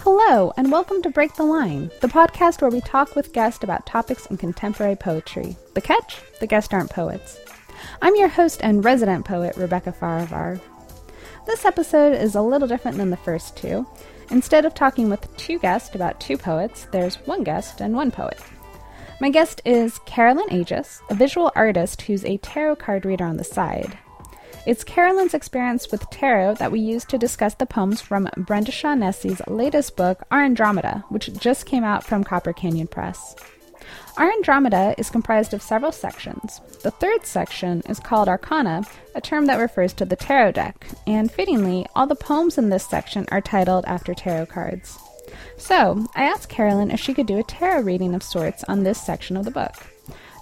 Hello, and welcome to Break the Line, the podcast where we talk with guests about topics in contemporary poetry. The catch? The guests aren't poets. I'm your host and resident poet, Rebecca Farivar. This episode is a little different than the first two. Instead of talking with two guests about two poets, there's one guest and one poet. My guest is Carolyn Aegis, a visual artist who's a tarot card reader on the side. It's Carolyn's experience with tarot that we use to discuss the poems from Brenda Shaughnessy's latest book, Our Andromeda, which just came out from Copper Canyon Press. Our Andromeda is comprised of several sections. The third section is called Arcana, a term that refers to the tarot deck, and fittingly, all the poems in this section are titled after tarot cards. So, I asked Carolyn if she could do a tarot reading of sorts on this section of the book.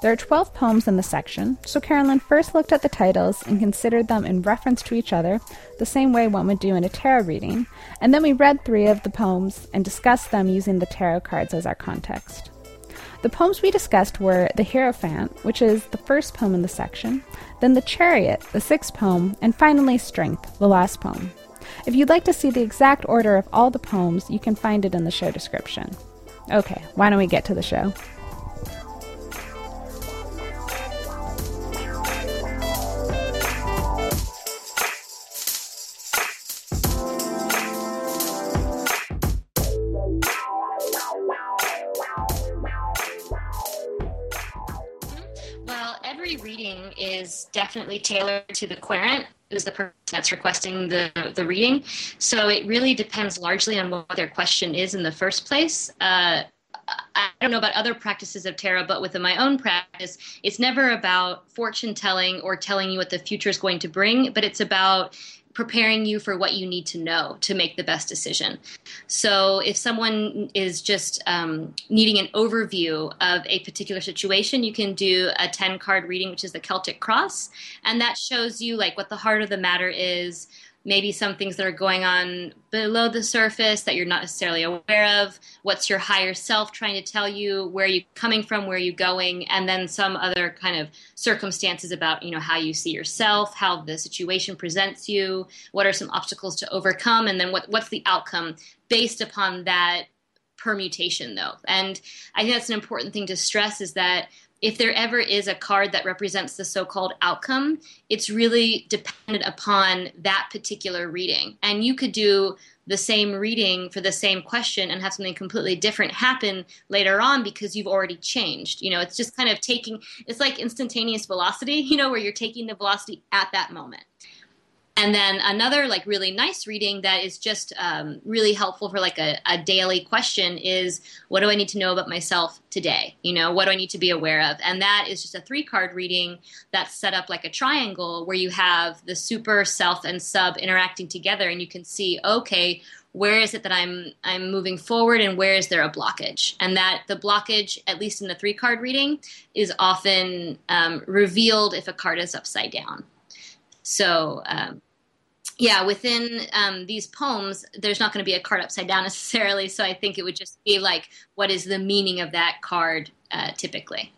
There are 12 poems in the section, so Carolyn first looked at the titles and considered them in reference to each other, the same way one would do in a tarot reading, and then we read three of the poems and discussed them using the tarot cards as our context. The poems we discussed were The Hierophant, which is the first poem in the section, then The Chariot, the sixth poem, and finally Strength, the last poem. If you'd like to see the exact order of all the poems, you can find it in the show description. Okay, why don't we get to the show? Definitely tailored to the querent, who's the person that's requesting the, the reading. So it really depends largely on what their question is in the first place. Uh, I don't know about other practices of tarot, but within my own practice, it's never about fortune telling or telling you what the future is going to bring, but it's about preparing you for what you need to know to make the best decision. So, if someone is just um, needing an overview of a particular situation, you can do a 10 card reading, which is the Celtic Cross. And that shows you like what the heart of the matter is, maybe some things that are going on below the surface that you're not necessarily aware of. What's your higher self trying to tell you? Where are you coming from? Where are you going? And then some other kind of circumstances about you know how you see yourself how the situation presents you. What are some obstacles to overcome? And then what, what's the outcome based upon that permutation though? And i think that's an important thing to stress is that if there ever is a card that represents the so called outcome, it's really dependent upon that particular reading. And you could do the same reading for the same question and have something completely different happen later on because you've already changed. You know, it's just kind of taking, it's like instantaneous velocity, you know, where you're taking the velocity at that moment. And then another like really nice reading that is just um, really helpful for like a, a, daily question is what do I need to know about myself today? You know, what do I need to be aware of? And that is just a three card reading that's set up like a triangle where you have the super, self, and sub interacting together, and you can see okay, where is it that I'm I'm moving forward, and where is there a blockage? And that the blockage, at least in the three card reading, is often um, revealed if a card is upside down. So um, yeah, within um, these poems, there's not going to be a card upside down necessarily. So I think it would just be like, what is the meaning of that card uh, typically?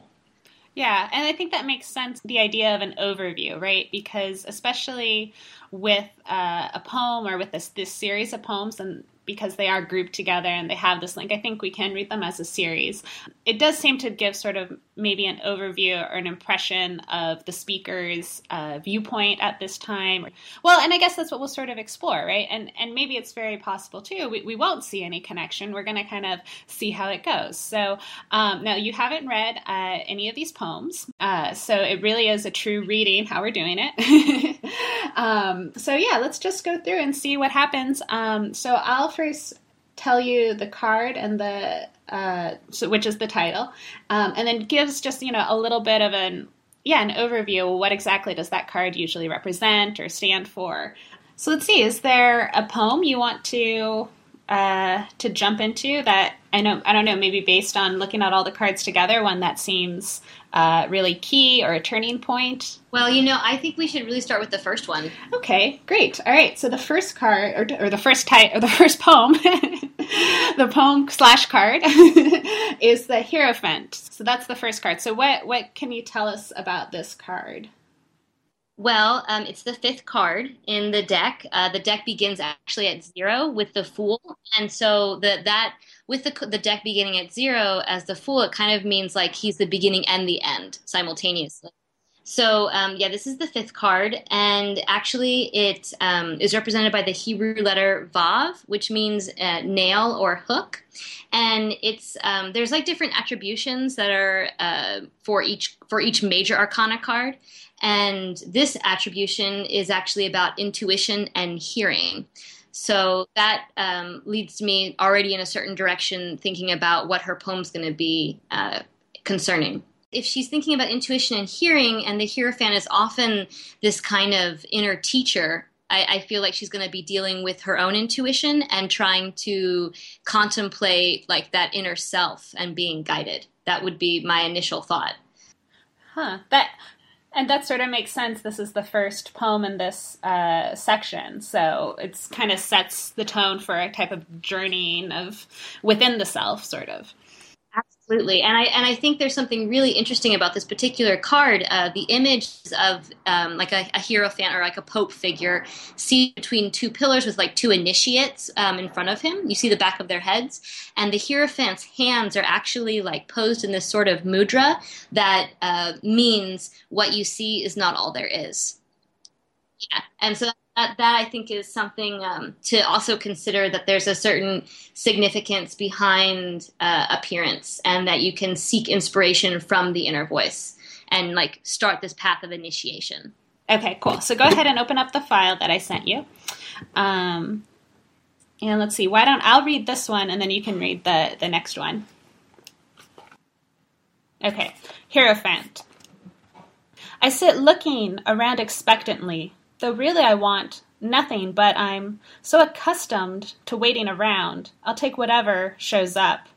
Yeah, and I think that makes sense. The idea of an overview, right? Because especially with uh, a poem or with this this series of poems, and because they are grouped together and they have this link, I think we can read them as a series. It does seem to give sort of maybe an overview or an impression of the speaker's uh, viewpoint at this time. Well, and I guess that's what we'll sort of explore, right? And and maybe it's very possible too. We, we won't see any connection. We're going to kind of see how it goes. So um, now you haven't read uh, any of these poems, uh, so it really is a true reading how we're doing it. um, so yeah, let's just go through and see what happens. Um, so I'll first tell you the card and the uh, so, which is the title, um, and then gives just you know a little bit of an yeah an overview. What exactly does that card usually represent or stand for? So let's see. Is there a poem you want to uh, to jump into that I know I don't know maybe based on looking at all the cards together, one that seems uh, really key or a turning point? Well, you know, I think we should really start with the first one. Okay, great. All right, so the first card, or, or the first type, or the first poem, the poem slash card is the Hierophant. So that's the first card. So what what can you tell us about this card? Well, um, it's the fifth card in the deck. Uh, the deck begins actually at zero with the Fool, and so the that with the the deck beginning at zero as the Fool, it kind of means like he's the beginning and the end simultaneously. So um, yeah, this is the fifth card, and actually it um, is represented by the Hebrew letter Vav, which means uh, nail or hook. And it's um, there's like different attributions that are uh, for each for each major Arcana card, and this attribution is actually about intuition and hearing. So that um, leads me already in a certain direction, thinking about what her poem's going to be uh, concerning if she's thinking about intuition and hearing, and the Hierophant is often this kind of inner teacher, I, I feel like she's going to be dealing with her own intuition and trying to contemplate like that inner self and being guided. That would be my initial thought. Huh. That and that sort of makes sense. This is the first poem in this uh, section, so it's kind of sets the tone for a type of journeying of within the self, sort of. Absolutely, and I and I think there's something really interesting about this particular card. Uh, the image of um, like a, a hierophant or like a pope figure, see between two pillars with like two initiates um, in front of him. You see the back of their heads, and the hierophant's hands are actually like posed in this sort of mudra that uh, means what you see is not all there is. Yeah, and so that, that I think is something um, to also consider that there's a certain significance behind uh, appearance and that you can seek inspiration from the inner voice and like start this path of initiation. Okay, cool. So go ahead and open up the file that I sent you. Um, and let's see, why don't I'll read this one and then you can read the, the next one. Okay, Hierophant. I sit looking around expectantly Though really I want nothing, but I'm so accustomed to waiting around, I'll take whatever shows up.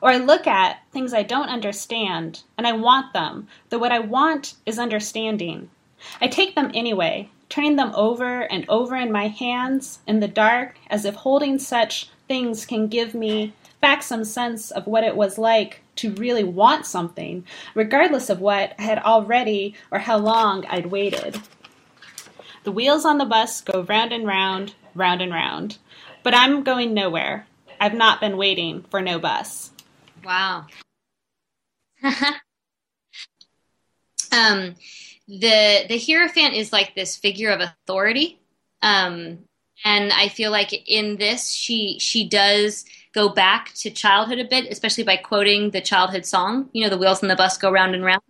Or I look at things I don't understand, and I want them, though what I want is understanding. I take them anyway, turning them over and over in my hands in the dark, as if holding such things can give me back some sense of what it was like to really want something, regardless of what I had already or how long I'd waited. The wheels on the bus go round and round, round and round. But I'm going nowhere. I've not been waiting for no bus. Wow. um, the the Hierophant is like this figure of authority. Um, and I feel like in this she she does go back to childhood a bit, especially by quoting the childhood song. You know, the wheels on the bus go round and round,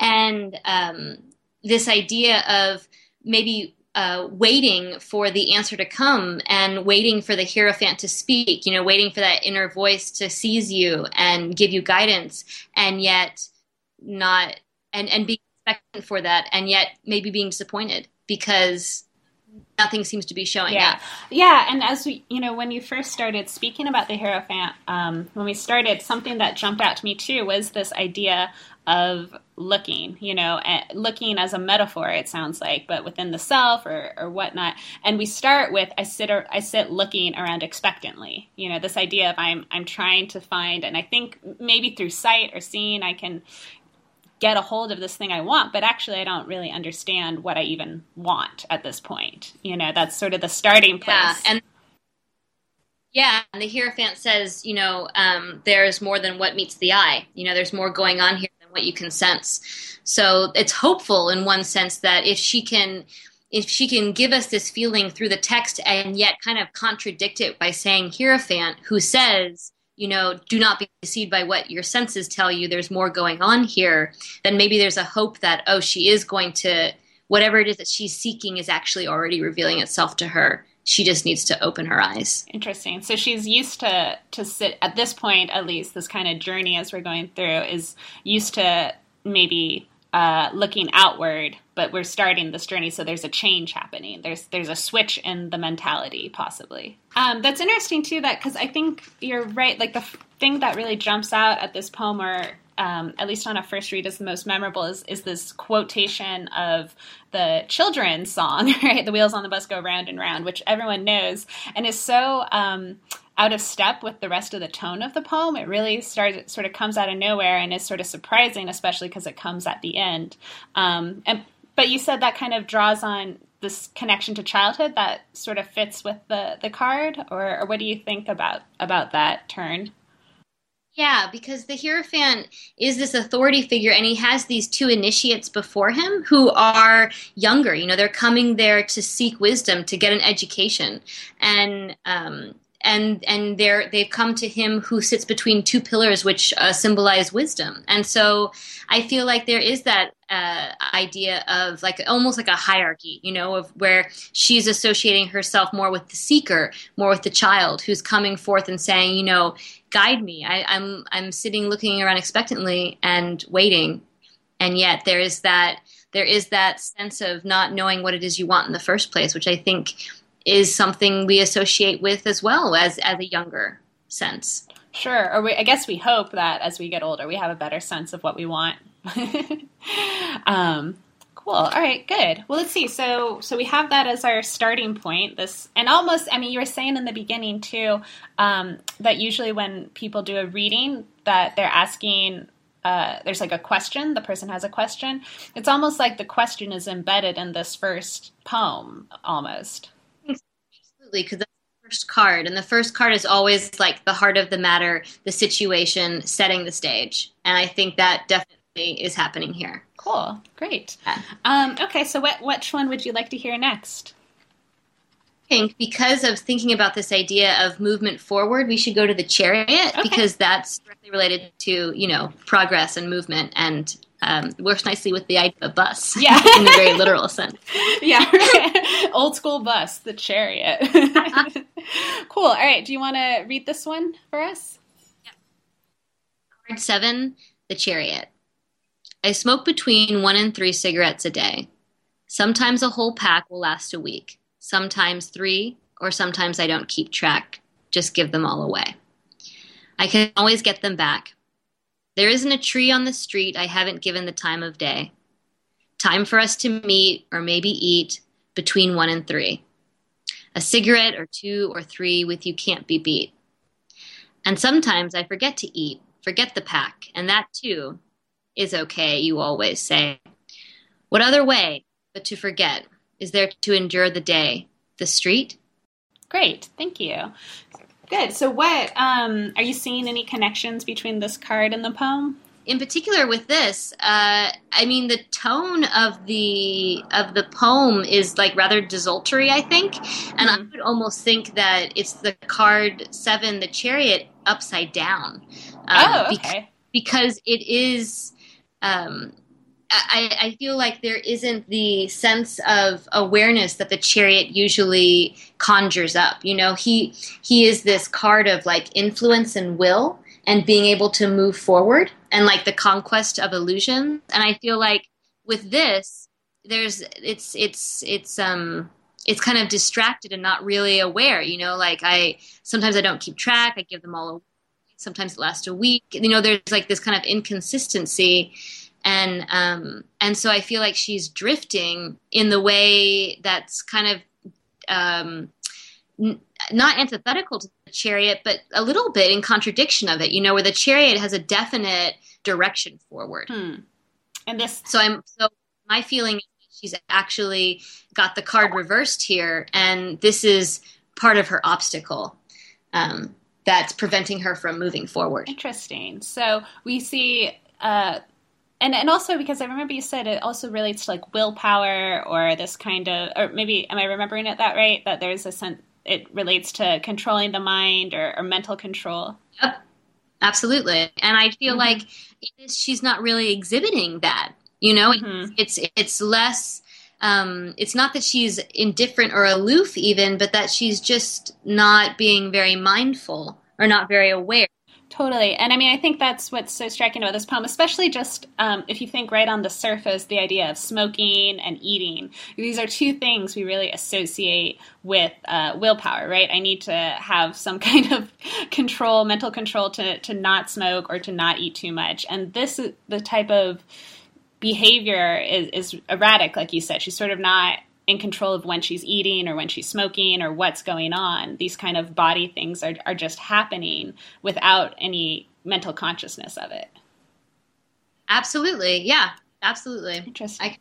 and um, this idea of maybe uh, waiting for the answer to come and waiting for the hierophant to speak, you know, waiting for that inner voice to seize you and give you guidance, and yet not, and, and being expectant for that, and yet maybe being disappointed because nothing seems to be showing yeah. up. Yeah, and as we, you know, when you first started speaking about the Hierophant, um, when we started, something that jumped out to me too was this idea of looking, you know, looking as a metaphor, it sounds like, but within the self or, or whatnot. And we start with I sit or, I sit looking around expectantly, you know, this idea of I'm I'm trying to find, and I think maybe through sight or seeing, I can get a hold of this thing I want, but actually I don't really understand what I even want at this point. You know, that's sort of the starting place. Yeah, and yeah, and the Hierophant says, you know, um, there's more than what meets the eye. You know, there's more going on here what you can sense. So it's hopeful in one sense that if she can if she can give us this feeling through the text and yet kind of contradict it by saying Hierophant, who says, you know, do not be deceived by what your senses tell you. There's more going on here. Then maybe there's a hope that, oh, she is going to, whatever it is that she's seeking is actually already revealing itself to her. She just needs to open her eyes. Interesting. So she's used to to sit at this point, at least this kind of journey as we're going through is used to maybe uh, looking outward, but we're starting this journey, so there's a change happening. There's there's a switch in the mentality, possibly. Um, that's interesting too. That because I think you're right. Like the f- thing that really jumps out at this poem, or um, at least on a first read, is the most memorable. Is is this quotation of the children's song, right? The wheels on the bus go round and round, which everyone knows, and is so. Um, out of step with the rest of the tone of the poem. It really starts, sort of comes out of nowhere and is sort of surprising, especially because it comes at the end. Um, and But you said that kind of draws on this connection to childhood that sort of fits with the the card, or, or what do you think about about that turn? Yeah, because the Hierophant is this authority figure, and he has these two initiates before him who are younger. You know, they're coming there to seek wisdom, to get an education, and um, and and they're they've come to him who sits between two pillars which uh, symbolize wisdom. And so i feel like there is that uh, idea of like almost like a hierarchy you know of where she's associating herself more with the seeker more with the child who's coming forth and saying you know guide me. I, i'm i'm sitting looking around expectantly and waiting. And yet there is that there is that sense of not knowing what it is you want in the first place which i think is something we associate with as well as as a younger sense. Sure, or we, I guess we hope that as we get older, we have a better sense of what we want. um, cool. All right, good. Well, let's see. So, so we have that as our starting point. This, and almost, I mean, you were saying in the beginning too um, that usually when people do a reading, that they're asking uh, there's like a question, the person has a question. It's almost like the question is embedded in this first poem, almost. Because that's the first card, and the first card is always like the heart of the matter, the situation, setting the stage, and I think that definitely is happening here. Cool, great. Yeah. Um, okay, so what which one would you like to hear next? I think because of thinking about this idea of movement forward, we should go to the chariot okay. because that's directly related to you know progress and movement and um, works nicely with the idea of bus. Yeah, in the very literal sense. Yeah, old school bus, the chariot. cool. All right. Do you want to read this one for us? Yeah. Card seven, the chariot. I smoke between one and three cigarettes a day. Sometimes a whole pack will last a week. Sometimes three, or sometimes I don't keep track. Just give them all away. I can always get them back there isn't a tree on the street I haven't given the time of day. Time for us to meet or maybe eat between one and three. A cigarette or two or three with you can't be beat. And sometimes I forget to eat, forget the pack, and that too is okay, you always say. What other way but to forget is there to endure the day, the street? Great, thank you. Good. So, what um, are you seeing any connections between this card and the poem? In particular, with this, uh, I mean, the tone of the of the poem is like rather desultory. I think, and mm-hmm. I would almost think that it's the card seven, the chariot, upside down. Um, oh, okay. because it is. Um, I, I, feel like there isn't the sense of awareness that the chariot usually conjures up. You know, he he is this card of like influence and will and being able to move forward and like the conquest of illusion. And I feel like with this, there's it's it's it's um it's kind of distracted and not really aware. You know, like I sometimes I don't keep track. I give them all away. Sometimes it lasts a week. You know, there's like this kind of inconsistency and um, and so I feel like she's drifting in the way that's kind of um, not antithetical to the chariot, but a little bit in contradiction of it. You know, where the chariot has a definite direction forward. Hmm. And this, so I'm so my feeling is she's actually got the card reversed here, and this is part of her obstacle. Um, that's preventing her from moving forward. Interesting. So we see uh, and and also because I remember you said it also relates to like willpower or this kind of or maybe am I remembering it that right that there's a sense it relates to controlling the mind or, or mental control. Yep, absolutely. And I feel mm-hmm. like she's not really exhibiting that. You know, mm-hmm. it's it's less. Um, it's not that she's indifferent or aloof, even, but that she's just not being very mindful or not very aware Totally. And I mean, I think that's what's so striking about this poem, especially just um, if you think right on the surface, the idea of smoking and eating. These are two things we really associate with uh, willpower, right? I need to have some kind of control, mental control to, to not smoke or to not eat too much. And this is the type of behavior is, is erratic, like you said. She's sort of not in control of when she's eating or when she's smoking or what's going on. These kind of body things are, are just happening without any mental consciousness of it. Absolutely. Yeah, absolutely. Interesting. I-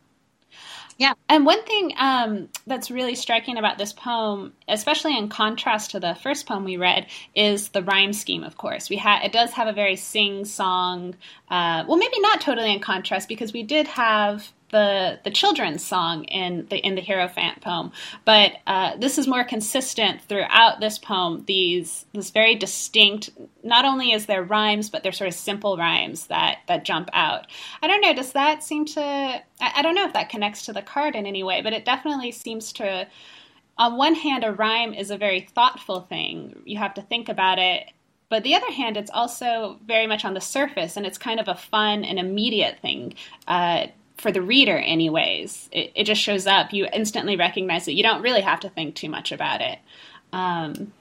Yeah. And one thing um, that's really striking about this poem, especially in contrast to the first poem we read, is the rhyme scheme. Of course, we had it does have a very sing-song. Uh, well, maybe not totally in contrast because we did have the the children's song in the in the Hierophant poem, but uh, this is more consistent throughout this poem. These this very distinct. Not only is there rhymes, but they're sort of simple rhymes that that jump out. I don't know. Does that seem to? I, I don't know if that connects to the card in any way, but it definitely seems to. On one hand, a rhyme is a very thoughtful thing. You have to think about it but the other hand, it's also very much on the surface, and it's kind of a fun and immediate thing. Uh, for the reader anyways. It, it, just shows up. You instantly recognize it. You don't really have to think too much about it. Um,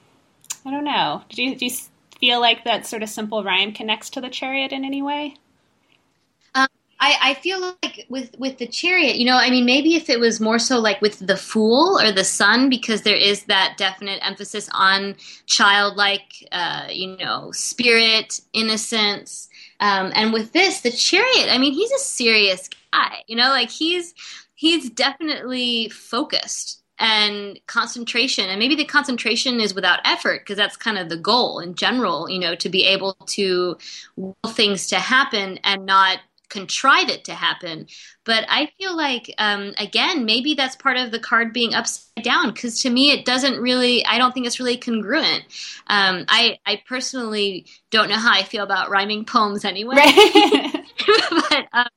i don't know. Do you, do you feel like that sort of simple rhyme connects to the chariot in any way? Um, I, I feel like with with the chariot, you know, I mean, maybe if it was more so like with the fool or the sun, because there is that definite emphasis on childlike, uh, you know, spirit, innocence, um, and with this, the chariot, I mean, he's a serious guy. You know, like he's he's definitely focused and concentration and maybe the concentration is without effort because that's kind of the goal in general you know to be able to will things to happen and not contrive it to happen but i feel like um, again maybe that's part of the card being upside down because to me it doesn't really i don't think it's really congruent um, i i personally don't know how i feel about rhyming poems anyway right. but um,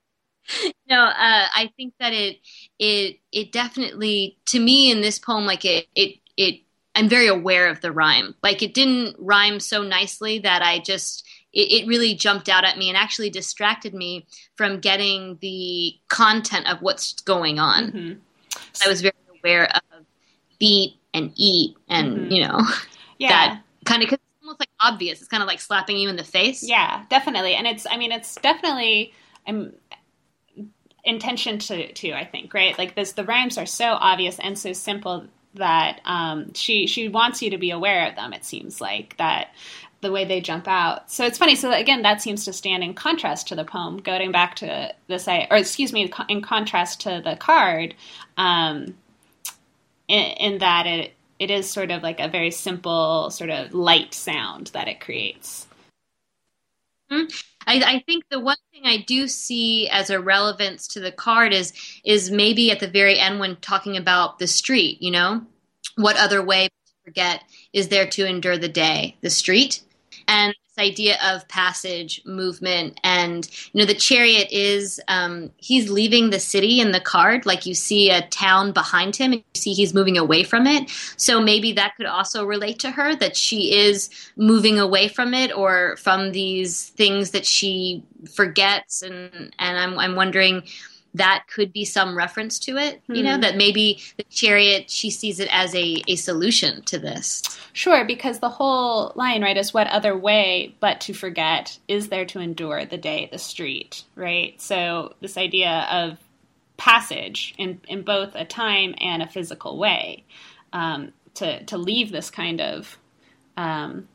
no, uh, I think that it it it definitely to me in this poem like it it it I'm very aware of the rhyme. Like it didn't rhyme so nicely that I just it, it, really jumped out at me and actually distracted me from getting the content of what's going on. Mm-hmm. I was very aware of beat and eat and mm-hmm. you know yeah. that kind of almost like obvious. It's kind of like slapping you in the face. Yeah, definitely. And it's I mean it's definitely I'm intention to to I think right like this the rhymes are so obvious and so simple that um, she she wants you to be aware of them. It seems like that the way they jump out. So it's funny. So again, that seems to stand in contrast to the poem. Going back to this, or excuse me, in contrast to the card, um, in, in that it it is sort of like a very simple, sort of light sound that it creates. Mm-hmm. I, I, think the one thing I do see as a relevance to the card is is maybe at the very end when talking about the street. You know, what other way to forget is there to endure the day? The street, and idea of passage movement. And you know the chariot is um, he's leaving the city in the card. Like you see a town behind him and you see he's moving away from it. So maybe that could also relate to her that she is moving away from it or from these things that she forgets. And and i'm, I'm wondering that could be some reference to it you know hmm. that maybe the chariot she sees it as a, a solution to this sure because the whole line right is what other way but to forget is there to endure the day the street right so this idea of passage in, in both a time and a physical way um, to, to leave this kind of um,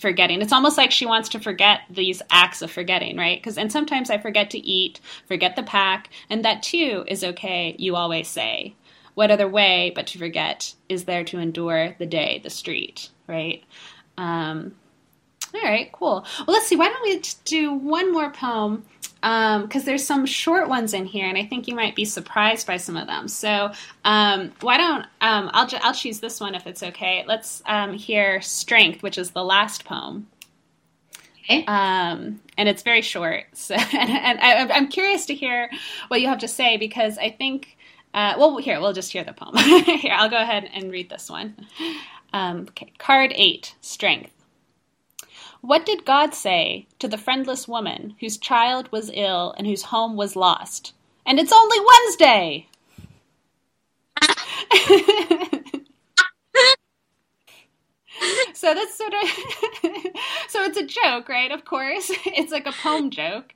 forgetting. It's almost like she wants to forget these acts of forgetting, right? Because and sometimes I forget to eat, forget the pack, and that too is okay. You always say, "What other way but to forget is there to endure the day, the street?" Right? Um, all right, cool. Well, let's see. Why don't we do one more poem? because um, there's some short ones in here, and I think you might be surprised by some of them. So um, why don't um, I'll I'll choose this one if it's okay. Let's um, hear "Strength," which is the last poem. Okay. Um, and it's very short, so and, and I, am curious to hear what you have to say because I think. Uh, well, here we'll just hear the poem. here, I'll go ahead and read this one. Um, okay, card eight, strength. What did God say to the friendless woman whose child was ill and whose home was lost? And it's only Wednesday! so that's sort of so it's a joke right of course it's like a poem joke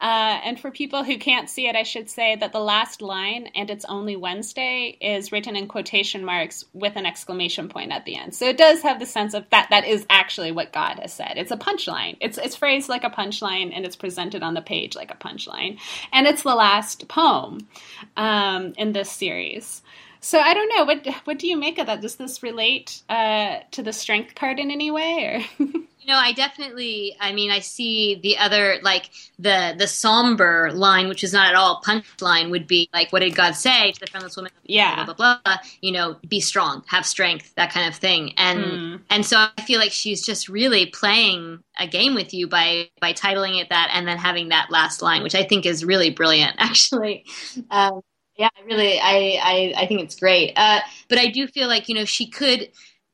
Uh, and for people who can't see it, I should say that the last line, and it's only Wednesday, is written in quotation marks with an exclamation point at the end. So it does have the sense of that that is actually what God has said. It's a punchline. It's it's phrased like a punchline, and it's presented on the page like a punchline. And it's the last poem um, in this series. So I don't know. What what do you make of that? Does this relate uh, to the strength card in any way, or? you know, I definitely. I mean, I see the other like the the somber line, which is not at all punchline, would be like, "What did God say to the friendless woman?" Yeah, blah blah blah. You know, be strong, have strength, that kind of thing. And mm. and so I feel like she's just really playing a game with you by by titling it that, and then having that last line, which I think is really brilliant, actually. Um, yeah, really, I, I, I think it's great. Uh, but I do feel like you know she could.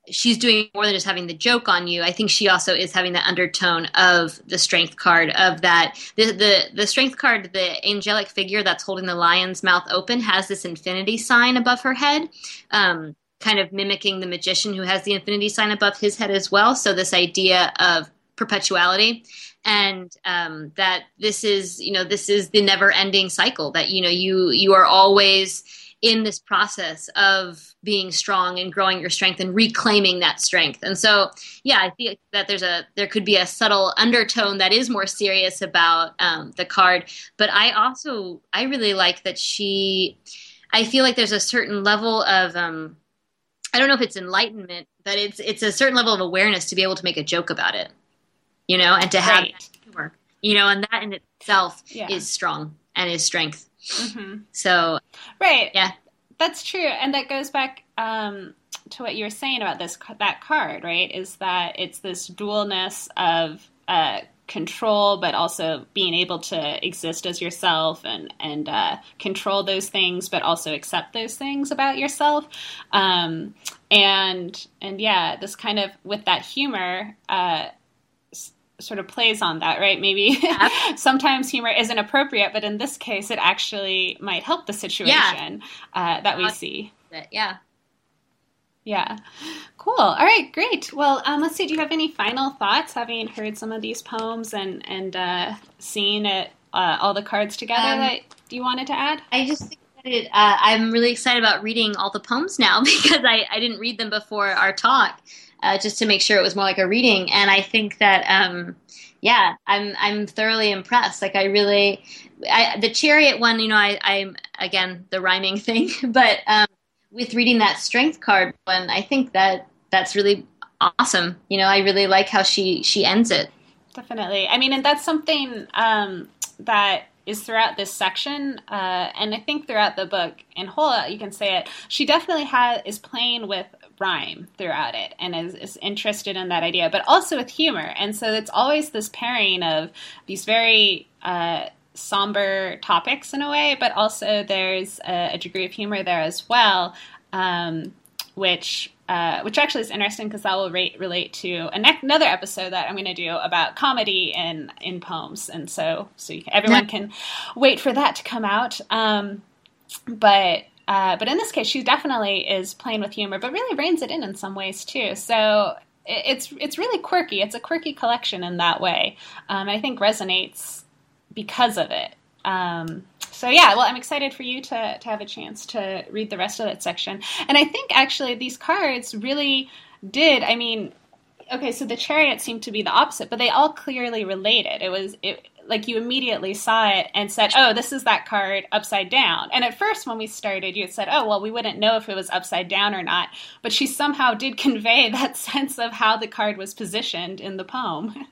She's doing more than just having the joke on you. I think she also is having that undertone of the strength card of that the the the strength card, the angelic figure that's holding the lion's mouth open has this infinity sign above her head. Um, kind of mimicking the magician who has the infinity sign above his head as well. So this idea of perpetuality and um, that this is you know this is the never ending cycle that you know you you are always in this process of being strong and growing your strength and reclaiming that strength. And so yeah i think that there's a there could be a subtle undertone that is more serious about um, the card. But i also i really like that she i feel like there's a certain level of um, i don't know if it's enlightenment but it's it's a certain level of awareness to be able to make a joke about it you know, and to have right. humor, you know, and that in itself yeah. is strong and is strength. Mm-hmm. So, right, yeah, that's true, and that goes back um, to what you were saying about this that card, right? Is that it's this dualness of uh, control, but also being able to exist as yourself and and uh, control those things, but also accept those things about yourself. Um, and and yeah, this kind of with that humor. Uh, sort of plays on that, right? Maybe yeah. sometimes humor isn't appropriate, but in this case, it actually might help the situation yeah. uh, that we see. Yeah. Yeah. Cool. All right. Great. Well, um, let's see. Do you have any final thoughts, having heard some of these poems and and uh, seeing it, uh, all the cards together um, that you wanted to add? I just think that it, uh, I'm really excited about reading all the poems now because I, I didn't read them before our talk uh, just to make sure it was more like a reading. And I think that, um, yeah, I'm I'm thoroughly impressed. Like I really, I, the chariot one, you know, I, I'm again the rhyming thing, but um, with reading that strength card one, I think that that's really awesome. You know, I really like how she she ends it. Definitely. I mean, and that's something um, that is throughout this section, uh, and I think throughout the book in whole, you can say it. She definitely has is playing with rhyme throughout it and is, is, interested in that idea, but also with humor. And so it's always this pairing of these very uh, somber topics in a way, but also there's a, a degree of humor there as well, um, which. Uh, which actually is interesting because that will rate, relate to another episode that I'm going to do about comedy in in poems, and so so can, everyone can wait for that to come out. Um, but uh, but in this case, she definitely is playing with humor, but really reins it in in some ways too. So it's it's really quirky. It's a quirky collection in that way. Um, I think resonates because of it. Um, so yeah, well, I'm excited for you to to have a chance to read the rest of that section. And I think actually these cards really did. I mean, okay, so the chariot seemed to be the opposite, but they all clearly related. It was it like you immediately saw it and said, "Oh, this is that card upside down." And at first, when we started, you had said, "Oh, well, we wouldn't know if it was upside down or not," but she somehow did convey that sense of how the card was positioned in the poem.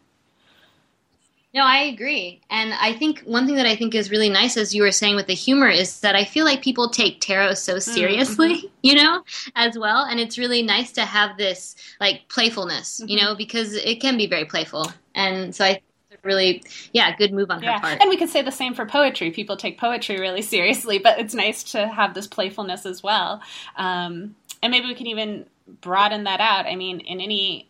No, I agree. And I think one thing that I think is really nice, as you were saying with the humor, is that I feel like people take tarot so mm-hmm. seriously, mm-hmm. you know, as well. And it's really nice to have this like playfulness, mm-hmm. you know, because it can be very playful. And so I really yeah good move on her yeah. part. And we could say the same for poetry. People take poetry really seriously but it's nice to have this playfulness as well. Um, and maybe we can even broaden that out. I mean in any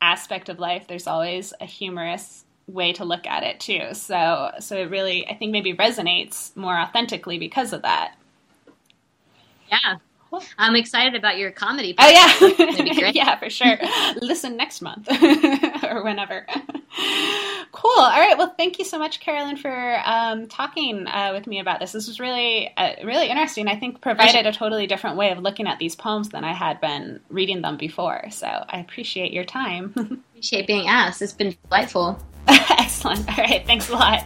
aspect of life there's always a humorous way to look at it too. So so it really i think maybe resonates more authentically because of that. Yeah I'm excited about your comedy. Oh yeah, yeah, for sure. Listen next month or whenever. Cool. All right. Well, thank you so much, Carolyn, for um, talking uh, with me about this. This was really, uh, really interesting. I think provided a totally different way of looking at these poems than I had been reading them before. So I appreciate your time. appreciate being asked. It's been delightful. Excellent. All right. Thanks a lot.